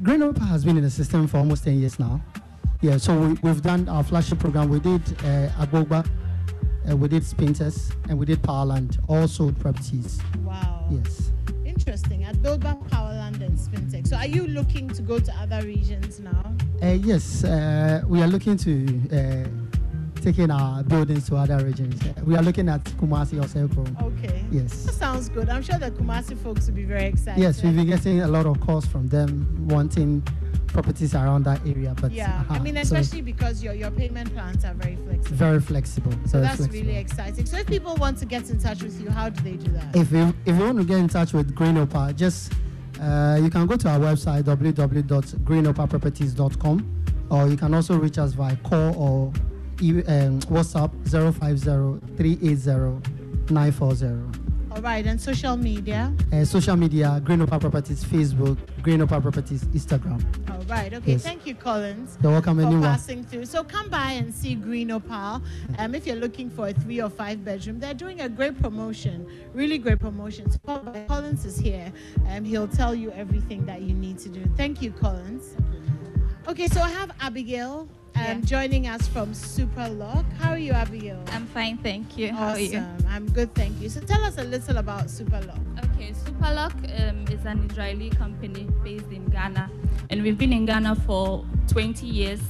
Green has been in the system for almost 10 years now. Yeah, so we, we've done our flagship program. We did uh, uh, we did Spinters, and we did Powerland, all sold properties. Wow. Yes. Interesting. At Powerland, and Spintech. So, are you looking to go to other regions now? Uh, yes, uh, we are looking to uh, taking our buildings to other regions. We are looking at Kumasi or Selkro. Okay. Yes. That sounds good. I'm sure the Kumasi folks will be very excited. Yes, we've been getting a lot of calls from them wanting properties around that area. But Yeah, I uh-huh, mean, so especially because your, your payment plans are very flexible. very flexible. so very that's flexible. really exciting. So if people want to get in touch with you, how do they do that? If you if you want to get in touch with Green Opal, just uh, you can go to our website www.greenopaproperties.com, or you can also reach us via call or um, WhatsApp 050-380-940. All right, and social media. Uh, social media, Green Opal Properties, Facebook, Green Opal Properties, Instagram. All right, okay. Yes. Thank you, Collins. You're welcome for anyone. passing through. So come by and see Green Opal. Um, if you're looking for a three or five bedroom, they're doing a great promotion, really great promotion. So. Collins is here, and he'll tell you everything that you need to do. Thank you, Collins. Okay, so I have Abigail um, Yeah. joining us from Superlock. How are you, Abigail? I'm fine, thank you. How are you? I'm good, thank you. So tell us a little about Superlock. Okay, Superlock um, is an Israeli company based in Ghana, and we've been in Ghana for 20 years.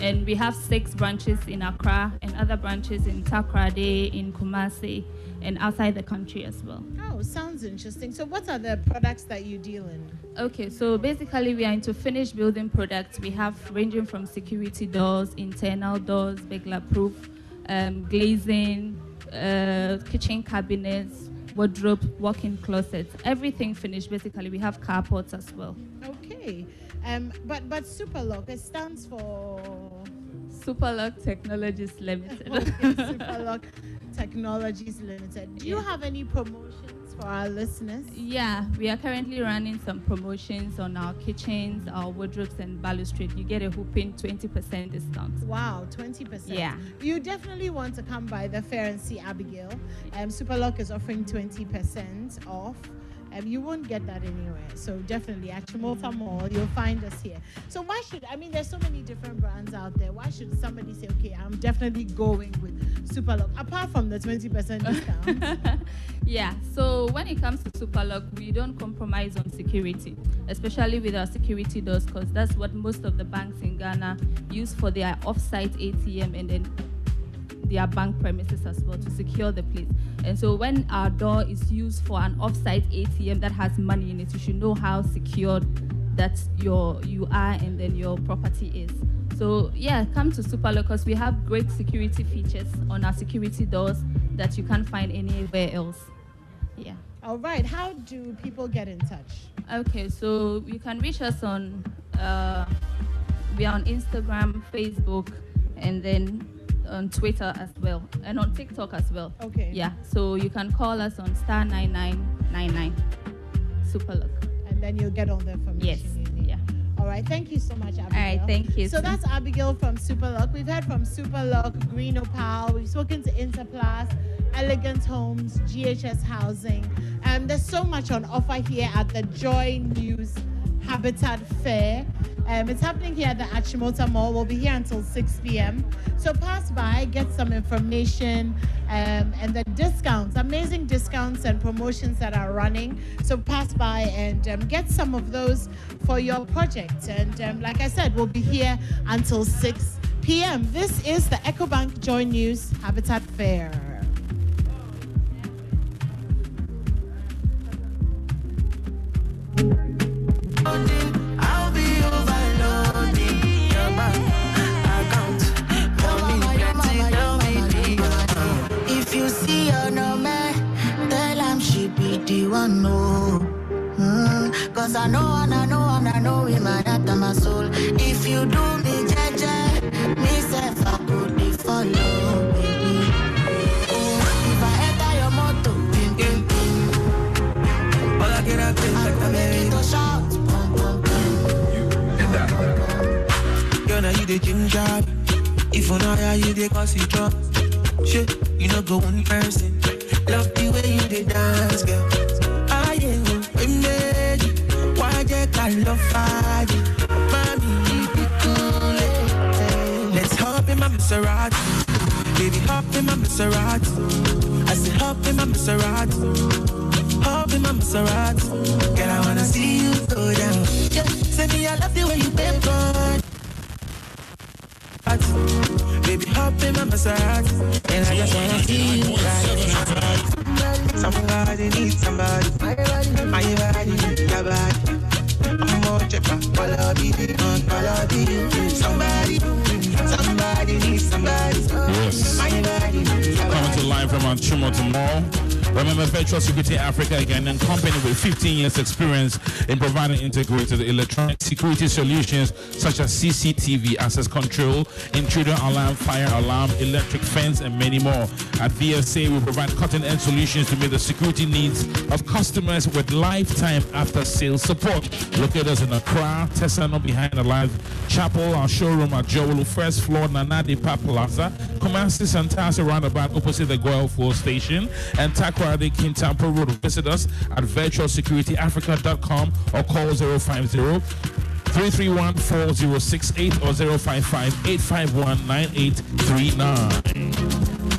And we have six branches in Accra and other branches in Takoradi, in Kumasi, and outside the country as well. Oh, sounds interesting. So, what are the products that you deal in? Okay, so basically we are into finished building products. We have ranging from security doors, internal doors, burglar proof, um, glazing, uh, kitchen cabinets, wardrobe, walk-in closets, everything finished. Basically, we have carports as well. Okay. Um, but but Superlock it stands for Superlock Technologies Limited. okay, Superlock Technologies Limited. Do you Yeah. have any promotions for our listeners? Yeah, we are currently running some promotions on our kitchens, our wardrobes, and balustrade. You get a whooping 20% discount. Wow, 20%. Yeah. You definitely want to come by the fair and see Abigail. Um, Superlock is offering 20% off. Um, you won't get that anywhere. So definitely at Chimota Mall, you'll find us here. So why should, I mean, there's so many different brands out there. Why should somebody say, okay, I'm definitely going with Superlock, apart from the 20% discount? yeah, so when it comes to Superlock, we don't compromise on security, especially with our security doors, because that's what most of the banks in Ghana use for their off-site ATM and then their bank premises as well to secure the place. And so when our door is used for an off-site ATM that has money in it, you should know how secured that your you are and then your property is. So yeah, come to Superlock because we have great security features on our security doors that you can't find anywhere else. Yeah. All right. How do people get in touch? Okay, so you can reach us on uh, we are on Instagram, Facebook, and then on Twitter as well, and on TikTok as well. Okay. Yeah, so you can call us on star nine nine nine nine. Superlock. And then you'll get all the information Yes. Yeah. All right, thank you so much, Abigail. All right, thank you. So too. that's Abigail from Superlock. We've heard from Superlock, Green Opal. We've spoken to Interplast, Elegant Homes, GHS Housing. Um, there's so much on offer here at the Joy News Habitat Fair. Um, it's happening here at the Achimota Mall. We'll be here until 6 p.m. So pass by, get some information, um, and the discounts, amazing discounts and promotions that are running. So pass by and um, get some of those for your project. And um, like I said, we'll be here until 6 p.m. This is the EcoBank Joy News Habitat Fair. do I know? Mm, Cause I know and I know and I know in my heart and my soul. If you do me, Jaja, me say oh, if I could be follow. Girl, now you the gym job. If you know how you the cause you drop. Shit, you know go one person. Love the way you the dance, girl. I am we made you. Why they call love fire? Mommy, you be cool. eh. Let's hop in my Maserati. Baby, hop in my Maserati. I said hop in my Maserati. Hop in my Maserati. Girl, I wanna see you go down. Yeah, say me I love the way you bend hop in my Maserati. And I just wanna see you. Somebody needs somebody. My body needs your body. I'm more chipper. Follow me, follow me. Somebody, somebody needs somebody. Yes. My body needs your Coming to live from Achimota Mall. Remember, Virtual Security Africa again, a company with 15 years experience in providing integrated electronic security solutions such as CCTV, access control, intruder alarm, fire alarm, electric fence, and many more. At VSA, we provide cutting-edge solutions to meet the security needs of customers with lifetime after-sales support. Located us in Accra, Tesano behind the Live Chapel, our showroom at Jowolo, first floor, Nana Depa Plaza, Kumasi Santasi roundabout opposite the Goil Station, and Takoradi Kintampo Road. Visit us at virtualsecurityafrica.com or call 050 331 4068 or 055 851 9839.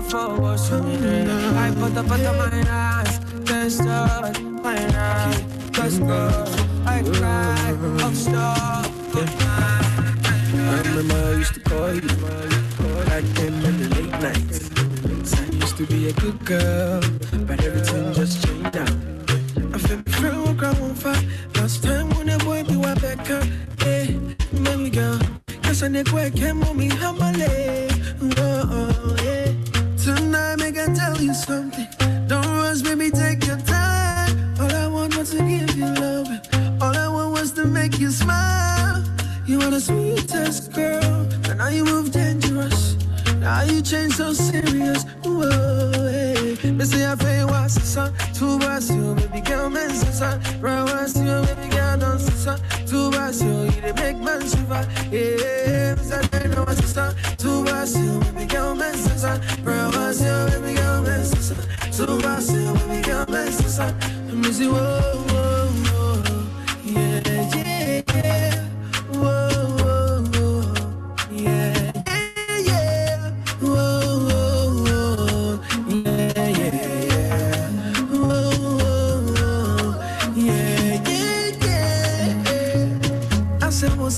For I put up on my eyes. Can't start my eyes. Girl, I cry, I'm stuck. I remember I used to call you back in the late nights. I used to be a good girl, but everything just changed now. I feel feel what ground on fire. Last time when the boy be wa back up, hey, mommy girl. Cause I need work, can't move me, how my leg.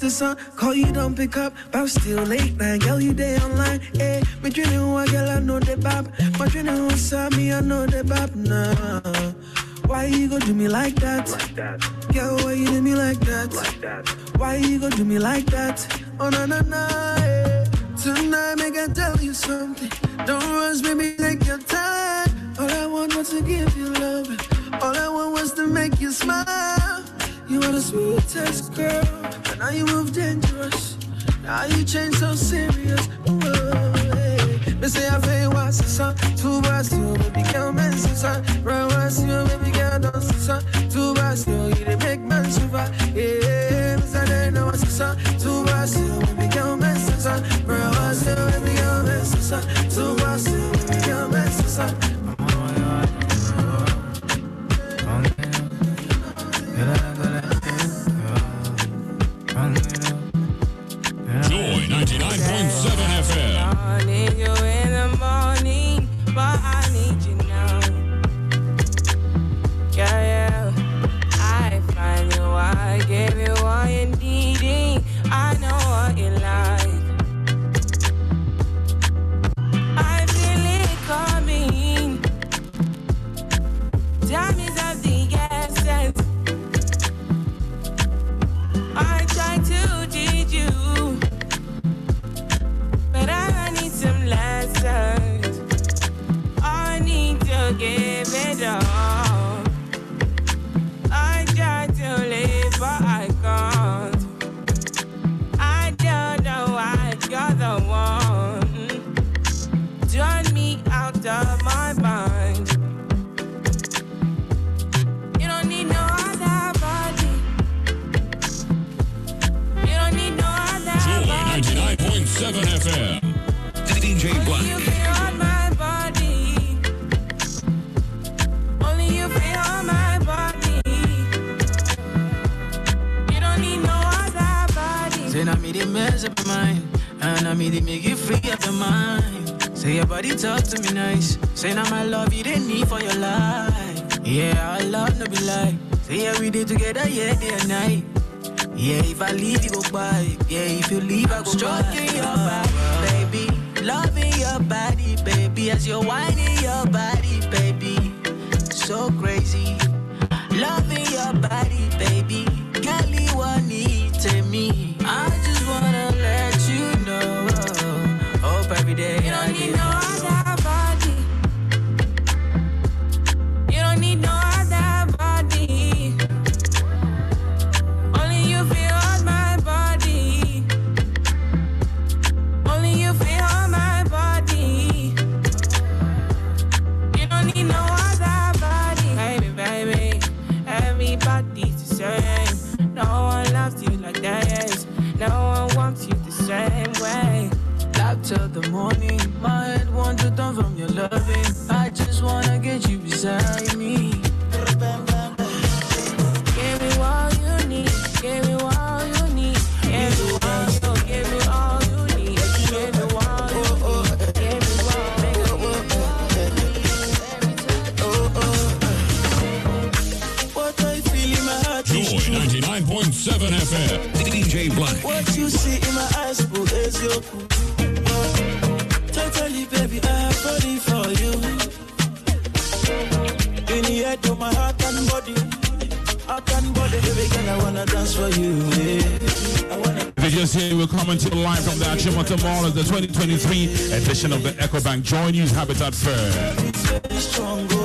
The song? Call you, don't pick up, but I'm still late night. Girl, you there online, eh? Me dreaming one girl, I know the bab. My dreaming one saw me, I know the bab now. Why you gonna do me like that? Girl, why you do me like that? Why you gonna do me like that? Oh, no, no, no, yeah. Tonight, make I tell you something. Don't rush, baby, take your time. All I want was to give you love. All I want was to make you smile. You are the sweetest girl, and now you move dangerous. Now you change so serious. Whoa, hey. Me say I feel what's the sun. Two bars, you baby girl, man, son. Right, what's you, baby girl, don't sun. Two bars, you, they make man shiver. Yeah, me say they know what's the sun. Two bars, you, baby girl, man, son. Right, what's you, baby girl, man, son. Two bars, you, baby girl, man, so FM. DJ Black. Then I made it mess up your mind And I made it make you free your mind Say your body talk to me nice Say now my love you didn't need for your life Yeah, I love to be like Say yeah, we did together, yeah, day and night yeah, if I leave you go by. Yeah, if you leave I go Stroking your body, baby. Loving your body, baby. As you're whining your body, baby. So crazy. Loving your body, baby. Girl, you want need to me. I just wanna let you know. Hope every day You don't need get no you see in my eyes, your cool. Totally, baby, I have body for you. In the head of my heart and body. Heart and body, baby girl, I wanna dance for you. Yeah. I wanna just here, we're coming to you live from the Achimota Mall as the 2023 edition of the EcoBank Joy News Habitat Fair.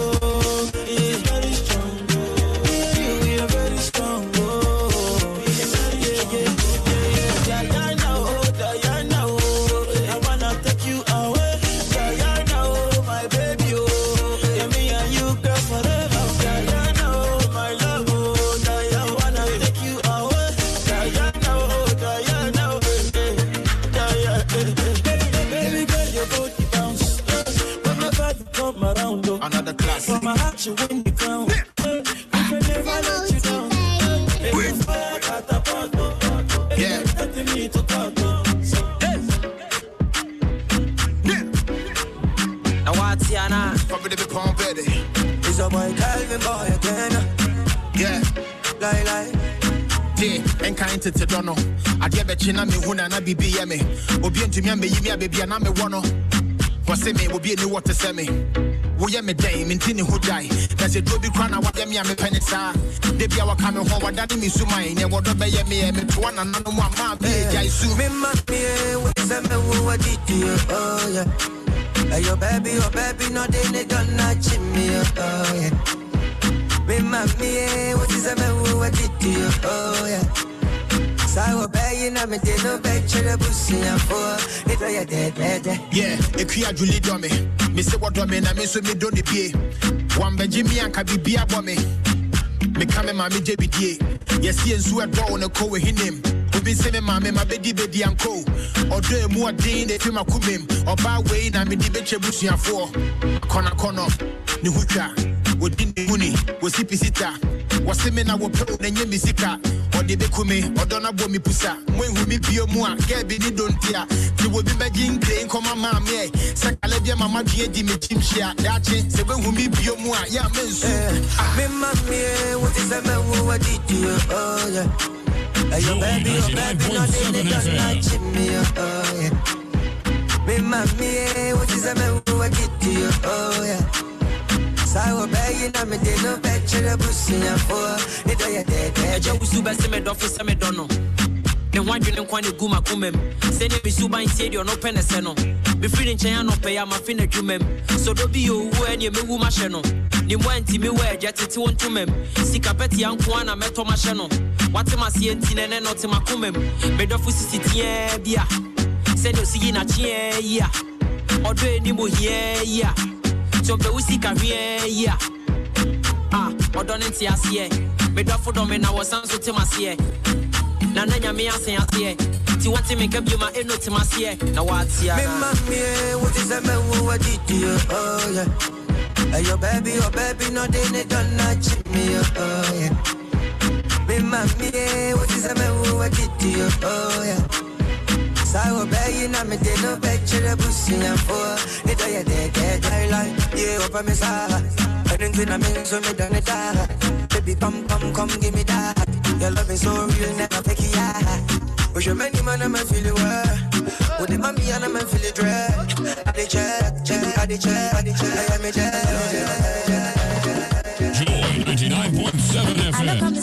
Classic. From my heart, you win the crown. If I never let you down. Baby, fire catapult. Baby, Yeah. nothing me to talk, oh. Now what's here? Probably the palm ready. It's a boy Calvin boy again. Yeah. Lie, lie. Yeah, and kind to Dono. I get the china me huna na bibi yeme. Obi and Jimmy me yimi baby and I'm a one. Was me will be a new water semi. We am a day, mintini who die. There's a doby crown, I want them yam penisa. Ah. They be our coming home, what daddy me so mine, and what obey me, and me to one and another one, my baby, I sue Me mami, we say me who a didi, oh, oh yeah. Eh, hey, your baby, your baby, no they need to notch me, oh, oh yeah. Me mami, we say me who a didi, oh yeah. Sawa bayi na me de no be chere busi afo. It way dead dead. Yeah, ekua Julie do me. Me say what me na me so me do ni pie. Wan beji mi anka bibia bo me. Me kame ma me jebidie. Yes, ye nsu edo on ko we hinim. Obi se me ma me ma bedi bedi anko. Odo emu odin de fi makumem. Oba we na me di beche busuafo. Kona kono. Ni hutwa. Wodi ne muni. Wosi pisita. Wose me na wo pe na nye misika. Ɔde bɛku me ɔdɔ no abɔ me pusa moahu me bio mu a gɛ bi ne dontia nti wobi bɛgye nkre nkɔma maa meɛ sɛ kala bia mama dua di mekyim hyia daakye sɛ bɛhu me bio mu a yɛ a mensu Me mami, what is a man who what did you? Oh yeah. Hey, your baby, your baby, no they they don't touch me. Oh yeah. Me mami, what is a no be busi afo. It way dead dead. ɛgya wosu bɛse me dɔfo sɛ medɔ no. Ne ho adwene nkwa ne gu makoma m sɛne mesu ban tie deɛ ɔno ne sɛ no. Mefiri ne nkyɛn anɔpɛ yɛ amafe no adwuma m sɛ ɔdɔ bi yɛ owuo ɛneɛ mɛwu mahyɛ no. Ne mmoa nti mewɔ agya tete wo ntoma m sika pɛtia nko a na mɛtɔ mahyɛ no. Wate maseɛ nti nɛ nɛ no te makoma m medɔfo sisi teaa bi a sɛdeɛ ɔsi yi a a nti ɔbɛwo sika hwea yi a Ah, ɔdɔ ne nte aseɛ medɔfo dɔ me na wɔsan so tem aseɛ na na nyame asen aseɛ nti wɔte me nka bioma ɛno tem aseɛ na wɔatea Me mami, what is a man who what did you? Oh yeah. Hey, your baby, your baby, no they they don't touch Sawa bayi na me de no be chere busi afo. It way dead dead. I like yeah, opa me sa. Anything I mean, so me done it that. Baby, come, come, come, give me that. Your love is so real, never fake it, yeah. Wish you many man, I'm feel it well. With the mommy and I'm feel it dread. I dey check, check, I dey check, I dey check, I am a check. Joy 99.7 FM.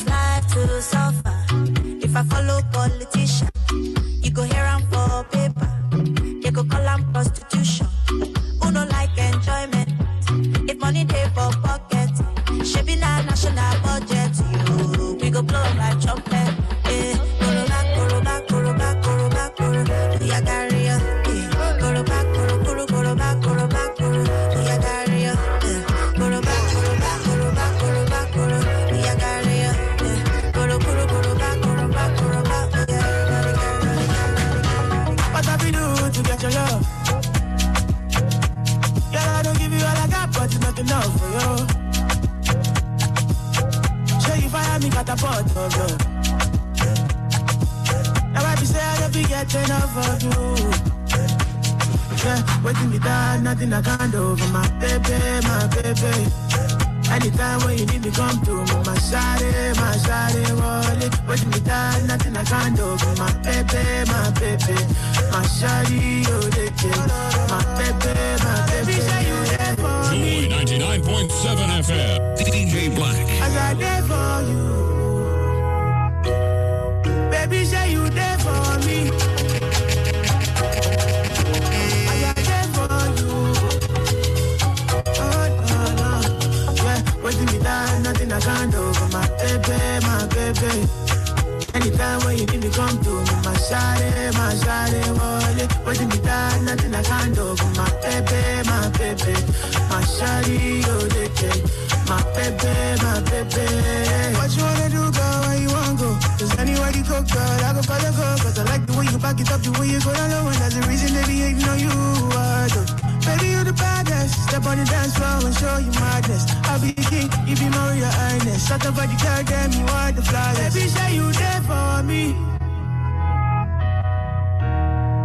Dance floor and show you madness. I'll be king, you be royal highness. Shut up, body, girl, damn, you are the flyest. Baby, say you there for me.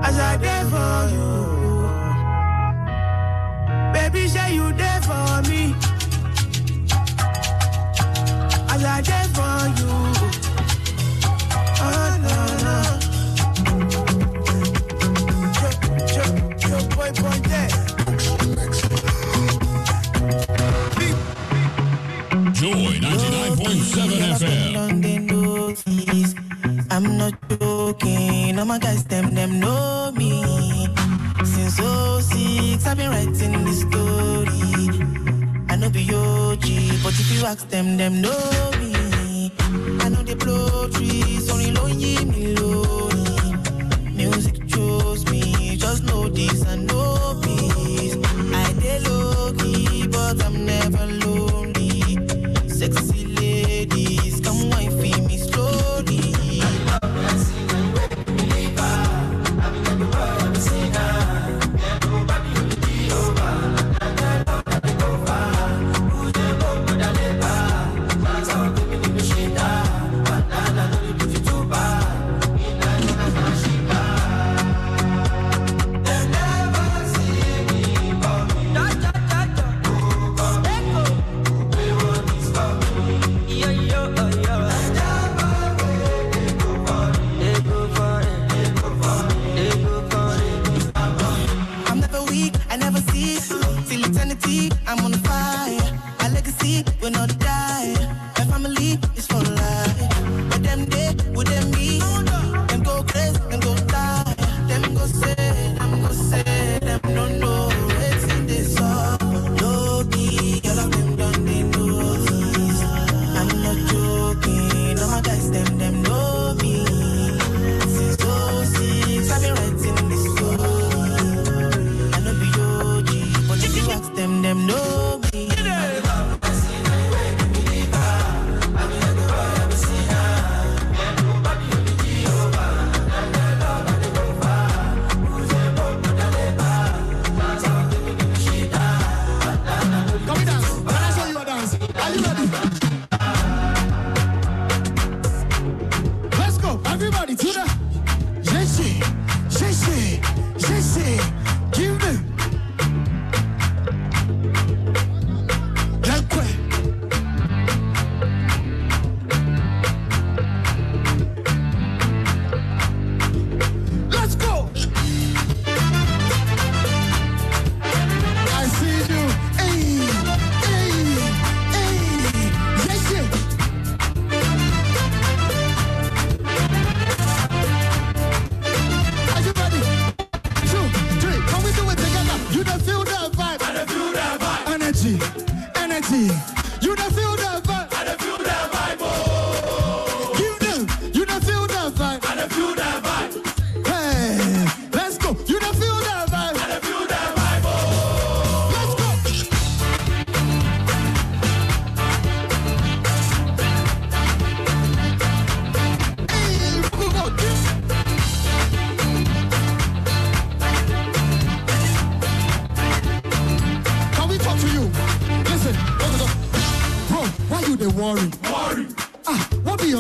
As I there for you. Baby, say you there for me. As I there for you. 99.7 FM. I'm not joking, all my guys, them, them know me. Since 06, I've been writing this story. I know be OG, but if you ask them, them know me. I know they blow trees, only lonely me lonely. Music chose me, just know this and know peace. I they low key, but I'm never sexy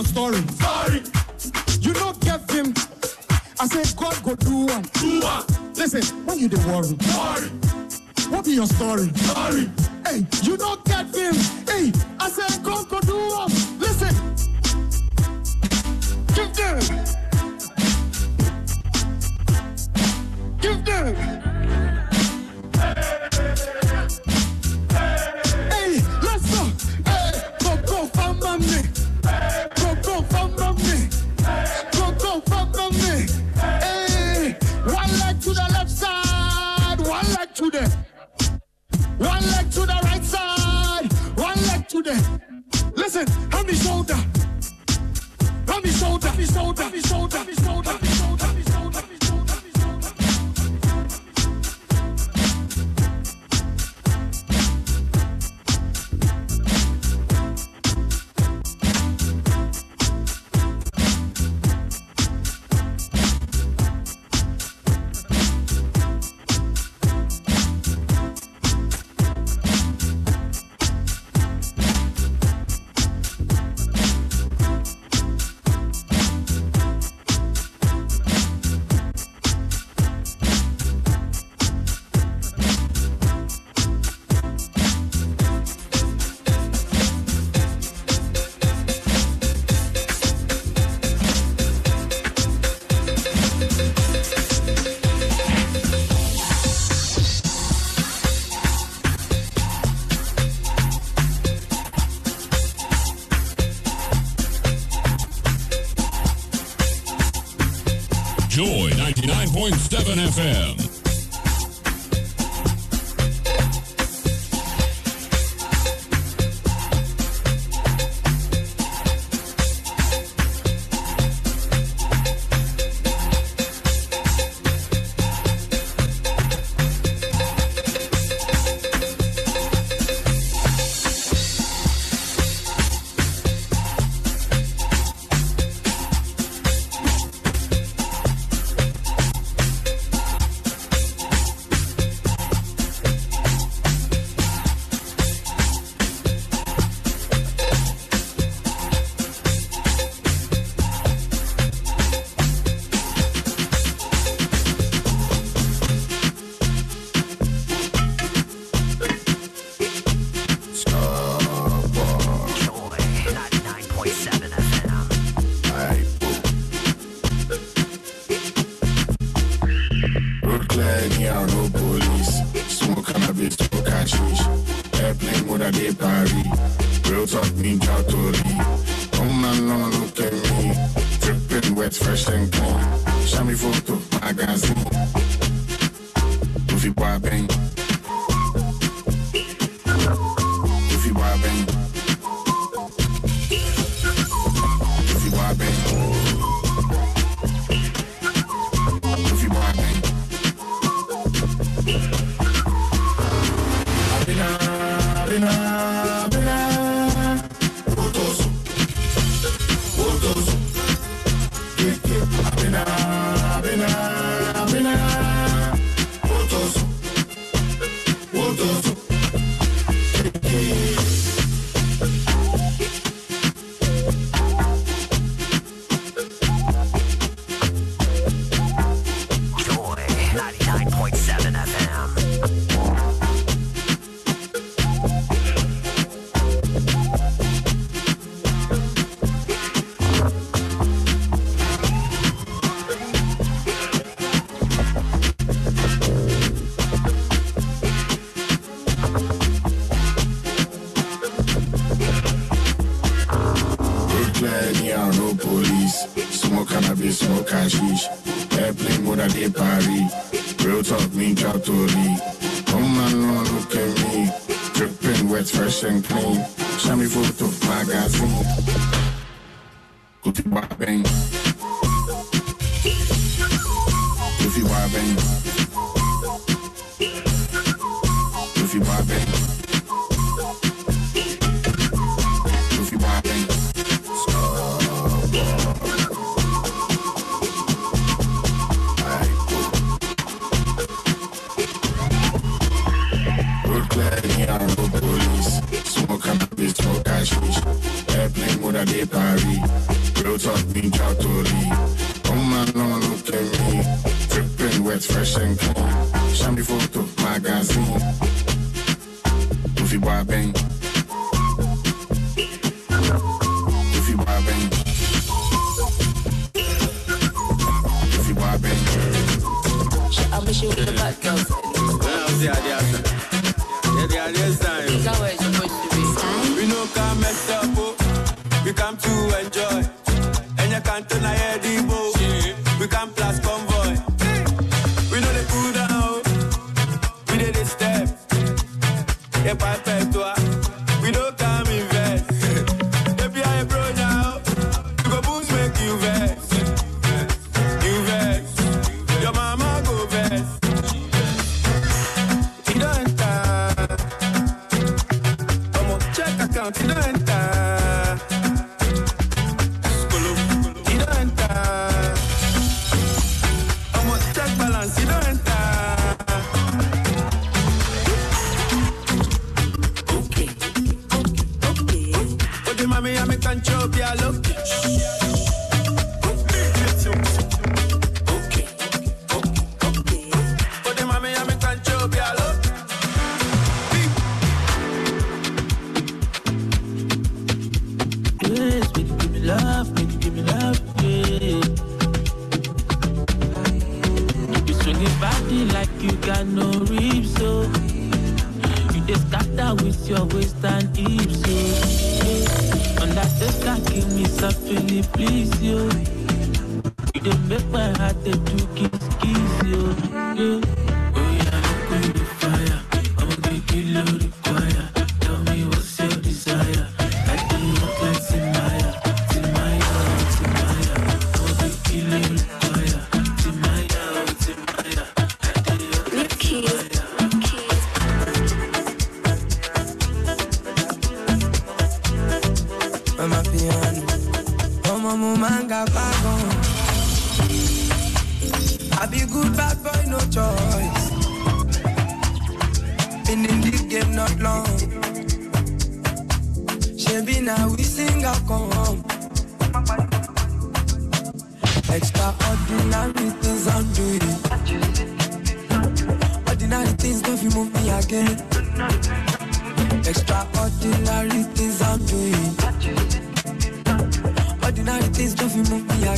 your story. Sorry. You no get him. I said God go do one. Do one. Listen, why you the worry? Sorry. What be your story? Sorry. Hey, you no get him. Hey, I said God go do one. Listen. Give them. Give them. 107 FM. 99.7 FM.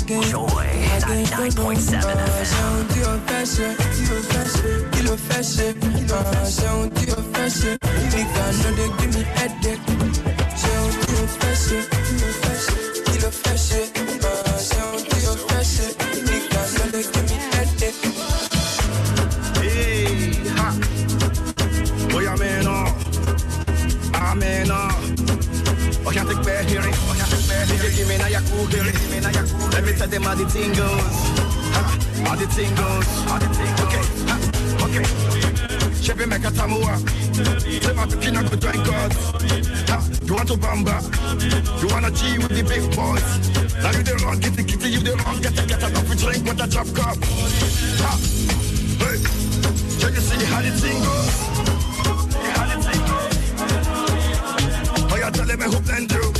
Feel move me again. Joy, Again, don't know. 99.7 Ah, ṣe ohun tí o fẹ́ ṣe, tí o fẹ́ ṣe, kí ló fẹ́ ṣe? Ah, ṣe ohun tí o fẹ́ ṣe, nigga no dey give me headache. Ṣe ohun tí o fẹ́ ṣe, tí o fẹ́ ṣe, kí ló fẹ́ ṣe? Ah, ṣe ohun tí o fẹ́ ṣe, nigga no dey give me headache. Hey, ha. Boy, I'm in awe. I'm in awe. Oh, can't take bad hearing. Oh, can't take bad hearing. Give me tell them how the thing goes. Ha, How the thing goes. The thing goes. Okay, ha, okay. Chevy make a tamua. Say my picking up drink cards. Ha, You want to bamba? You wanna G with the big boys? Now you the wrong, get the kitty, you the wrong, get the get enough to drink with a drop cup. Ha, hey. Can you see how the thing goes? How the thing goes? Oh, you telling me who blend you?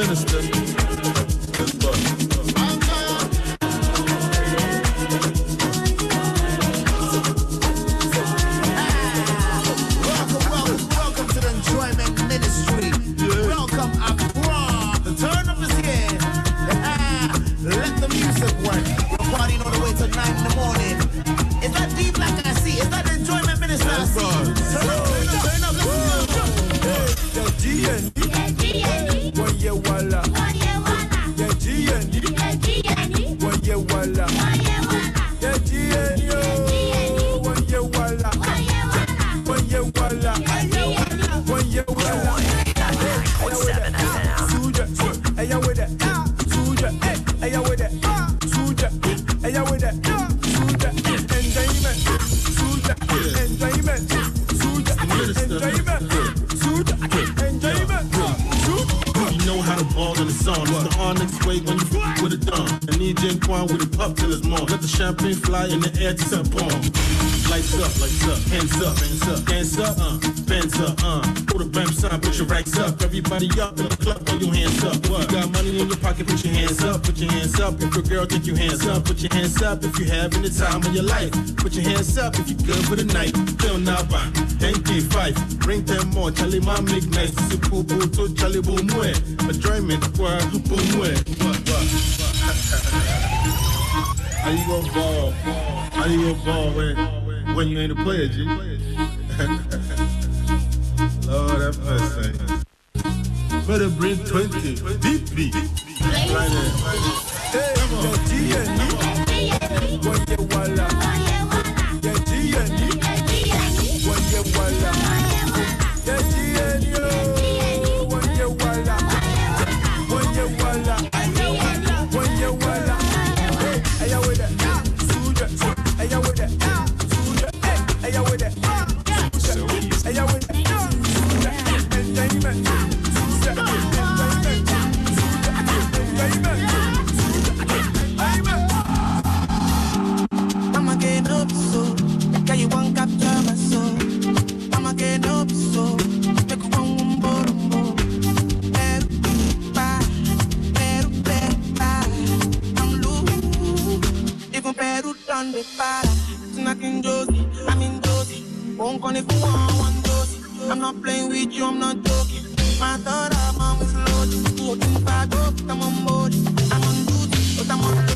Minister. One EJ Quan with a pup till it's more. Let the champagne fly in the air to set bomb. Lights up, lights up, hands up, hands up, up, uh, bands up, uh. Put the bam sign, put your racks up. Everybody up in the club, put your hands up. What? You got money in your pocket, put your hands up, put your hands up. If your girl take your hands up, put your hands up. If you having the time of your life, put your hands up. If you good for the night, feel now thank you five. Bring them more, Charlie, my make nice. To Charlie boom way. Enjoyment, where boom way. What, what? How you gonna ball? How you gonna ball when when you ain't a player, G? Lord have mercy. Better bring 20. Deep beat. Right there. Hey, the GND. One year wala. The GND. One Snacking Josie, I'm Josie. Won't call if you want Josie. I'm not playing with you, I'm not joking. My thought I'm on loaded. Looking back up, I'm. I'm on duty,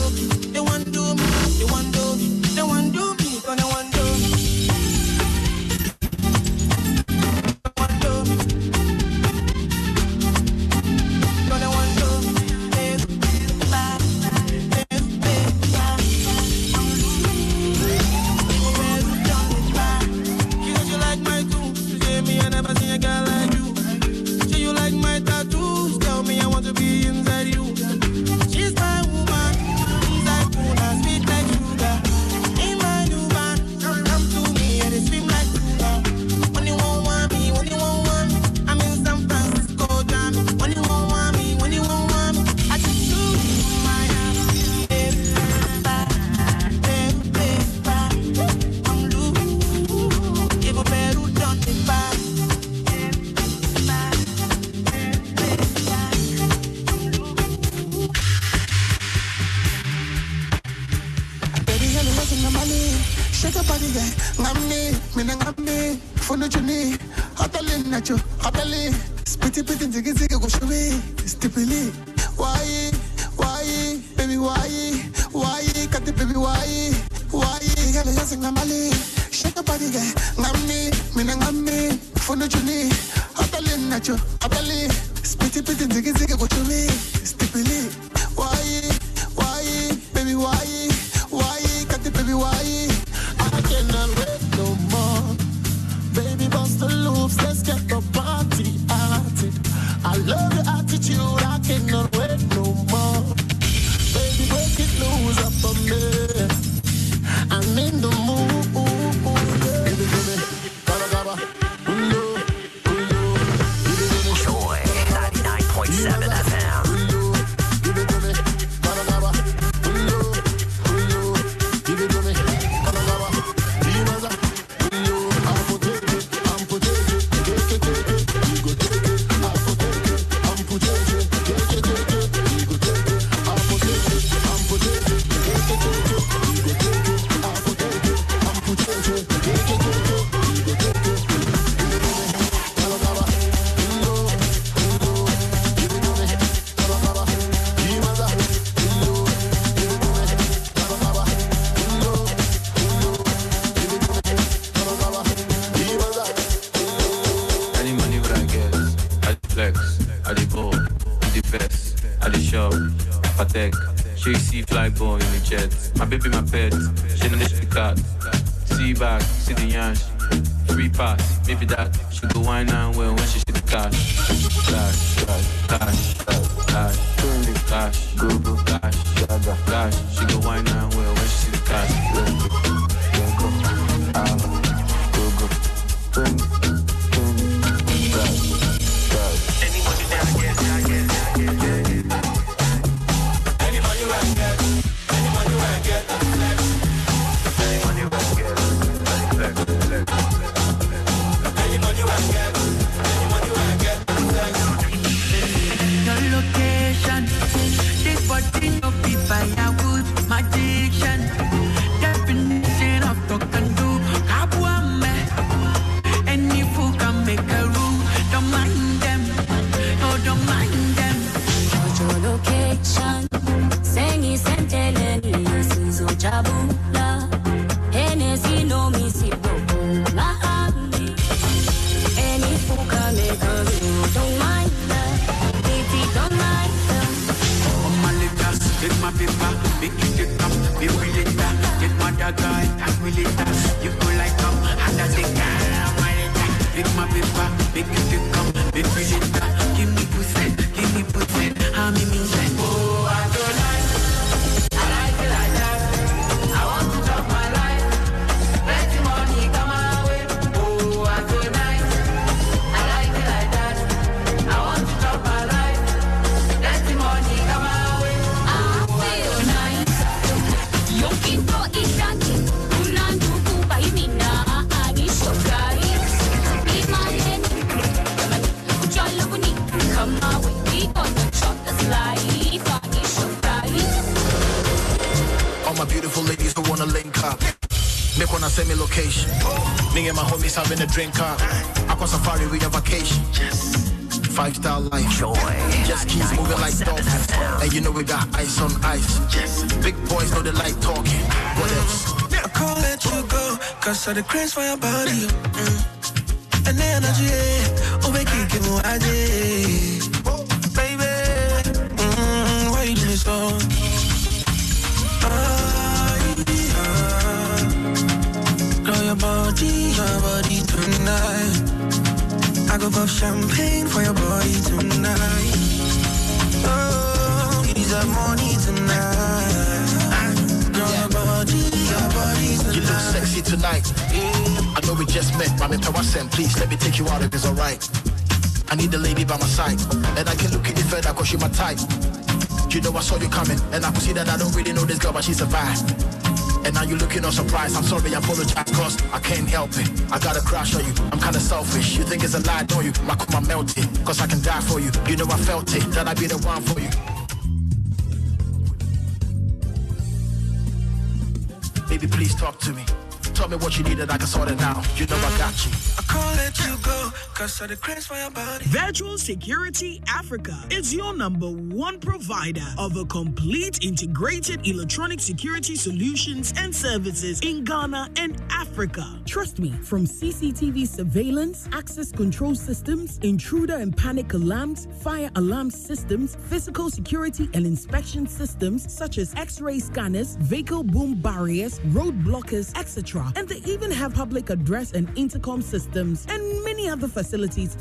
So the cranes for your body. just met, but I'm in please let me take you out if it's alright. I need a lady by my side, and I can look any further cause she my type. You know I saw you coming, and I could see that I don't really know this girl, but she survived. And now you're looking all surprised. I'm sorry, I apologize, cause I can't help it. I got a crush on you, I'm kinda selfish. You think it's a lie, don't you? My coma melted, cause I can die for you. You know I felt it, that I'd be the one for you. Baby, please talk to me. Tell me what you need and I can sort it out. You know I got you. I can't let you go, Virtual Security Africa is your number one provider of a complete integrated electronic security solutions and services in Ghana and Africa. Trust me, from CCTV surveillance, access control systems, intruder and panic alarms, fire alarm systems, physical security and inspection systems such as x ray scanners, vehicle boom barriers, road blockers, etc. And they even have public address and intercom systems and many other facilities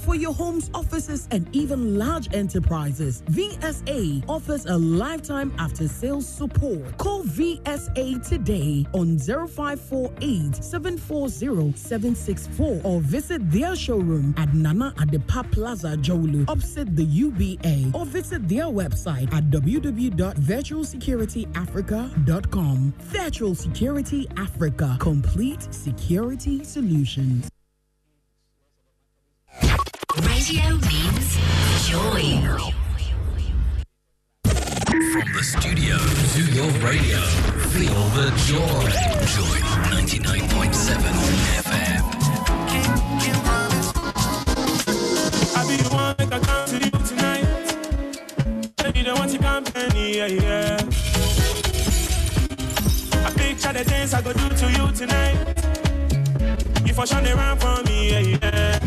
for your homes, offices, and even large enterprises. VSA offers a lifetime after sales support. Call VSA today on 0548 740 764 or visit their showroom at Nana Adepa Plaza Jolu opposite the UBA or visit their website at www.virtualsecurityafrica.com. Virtual Security Africa, complete security solutions. Radio means joy. From the studio to your radio, feel the joy. Joy 99.7 FM. I be the one make I come to you tonight. Baby, the one you company, yeah, yeah. I picture the things I go do to you tonight. You for sure around for me, yeah, yeah.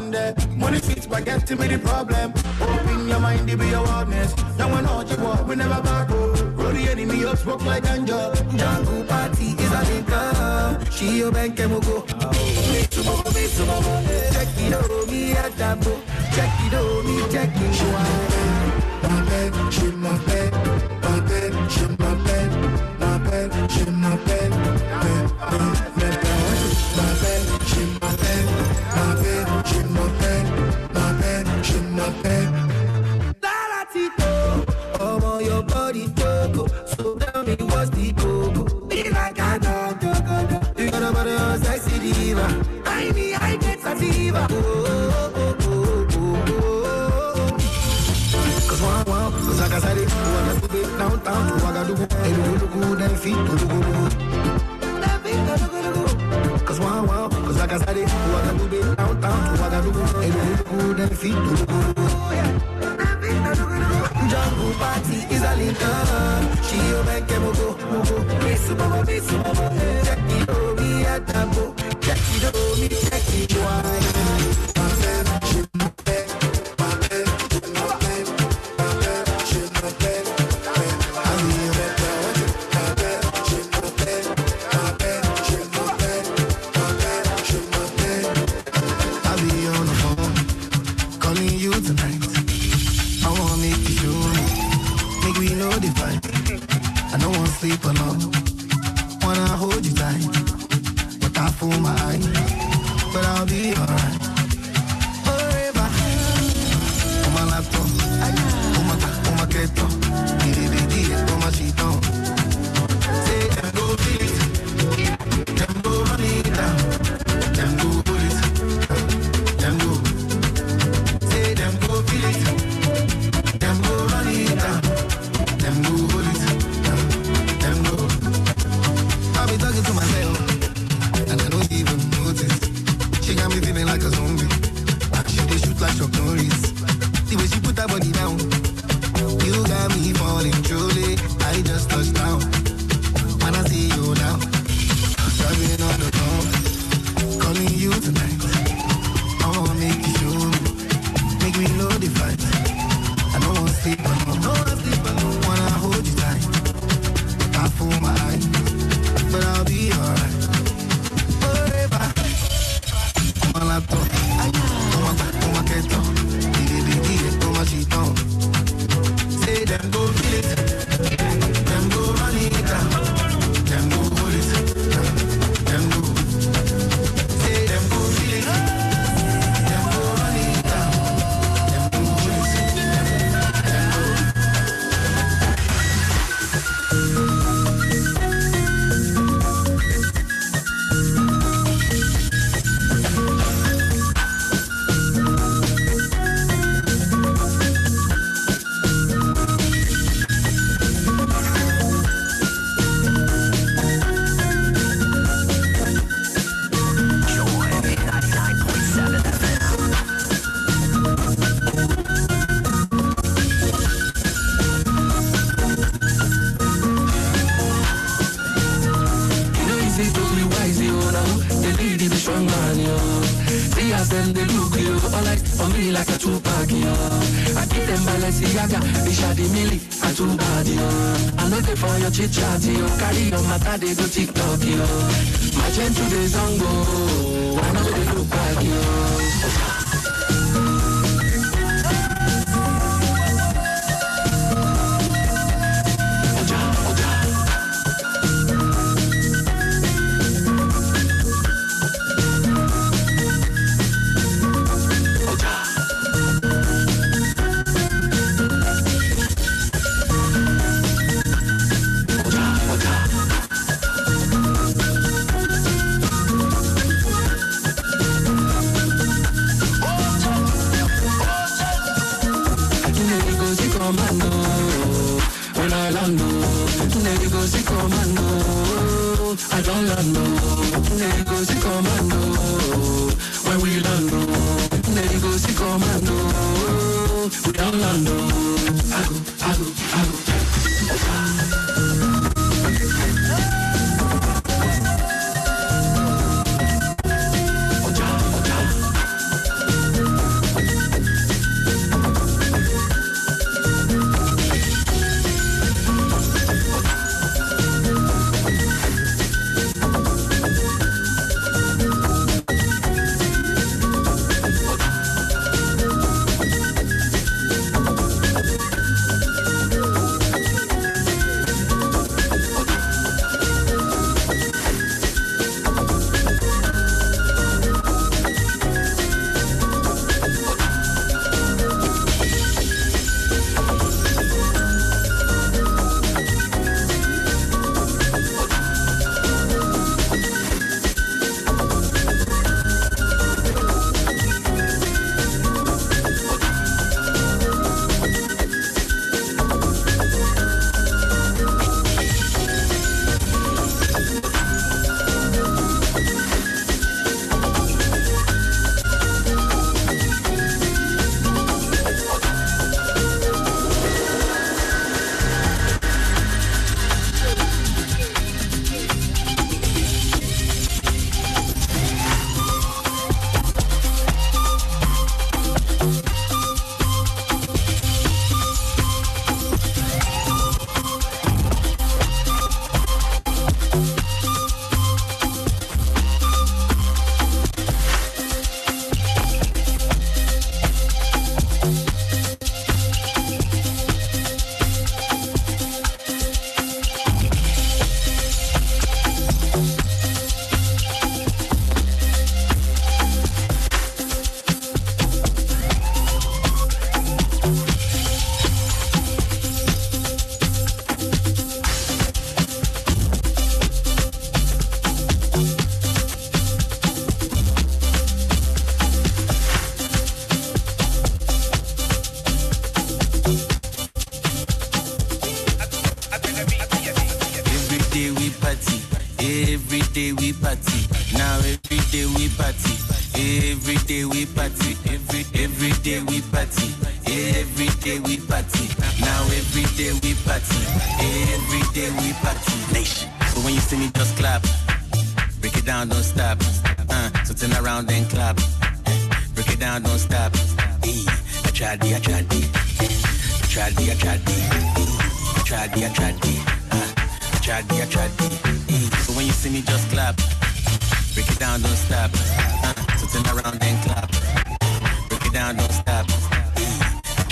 One day. Money sweet spaghetti be the problem. Open your mind, it be your wildness. Now when all you want, we never back up. Roll the enemy up, smoke like ganja. Jungle party is a nigga. She your bank and we'll go. Me to mama, me to mama. Check it out, me at that book. Check it out, me check it. She my bed, she my bed, my bed, she my bed, my bed, she my bed, feet look good. Cause one, one, cause I got it, downtown to Ouagadougou. Look good, then feet look good. Jungle party is a linker. She a make mogo, mogo. Miss mama, miss mama. Check it out, me at the book. Check for your chit chat, yo. Carry your matter, they go TikTok, yo. My gentle to the go. I know they look back, yo.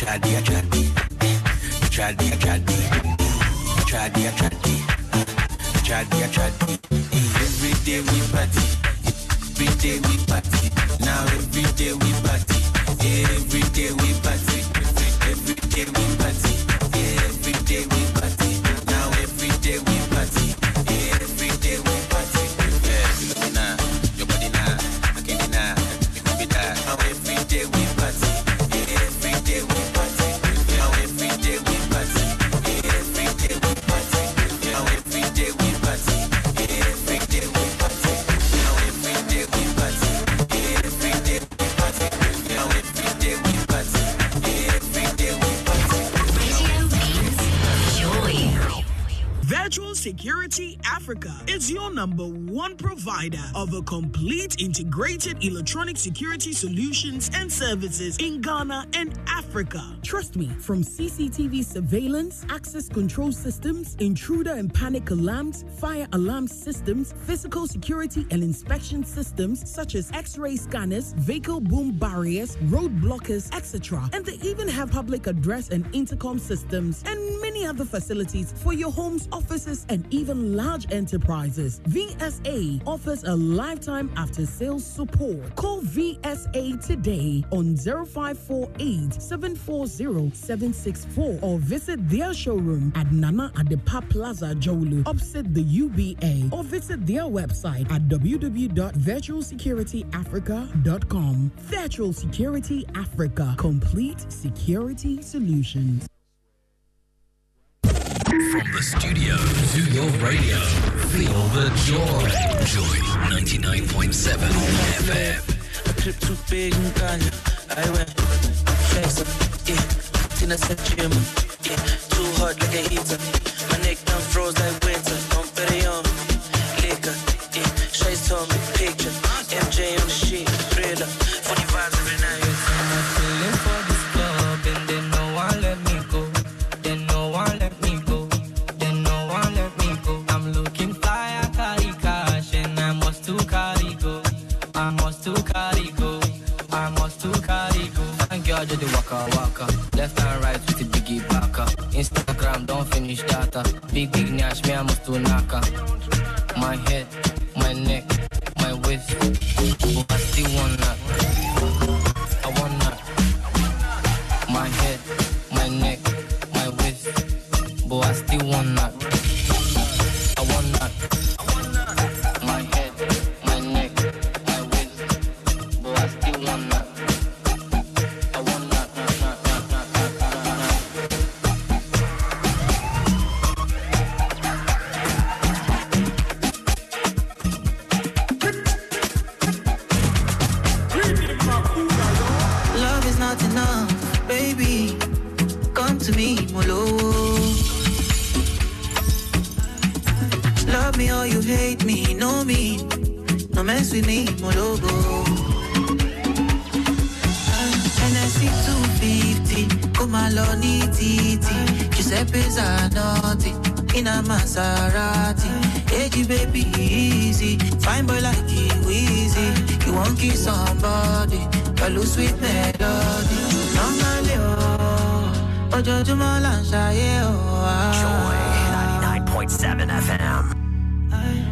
Uh, I tried it, I tried it. Hey, every day we party. Every day we party. Number one provider of a complete integrated electronic security solutions and services in Ghana and Africa. Trust me, from CCTV surveillance, access control systems, intruder and panic alarms, fire alarm systems, physical security and inspection systems such as X-ray scanners, vehicle boom barriers, road blockers, etc. And they even have public address and intercom systems and many other facilities for your homes, offices, and even large enterprises. VSA offers a lifetime after sales support. Call VSA today on 0548 740 764 or visit their showroom at Nana Adepa Plaza Jolu opposite the UBA or visit their website at www.virtualsecurityafrica.com. Virtual Security Africa, complete security solutions. From the studio to your radio, feel the joy. Joy 99.7 FM. A big. I went yeah. Tina said yeah. Too hot like a heater. My neck froze like winter. Liquor, yeah. Me picture. MJ on the Big big nash me I must to naka.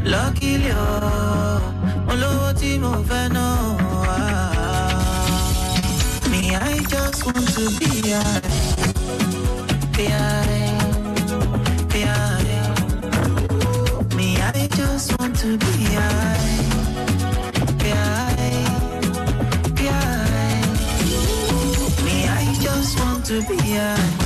Luckily, oh, mo lówó mo fẹ́. Me, I just want to be high. Be high. Be high. Me, I just want to be high. High. High. Me, I just want to. Be high.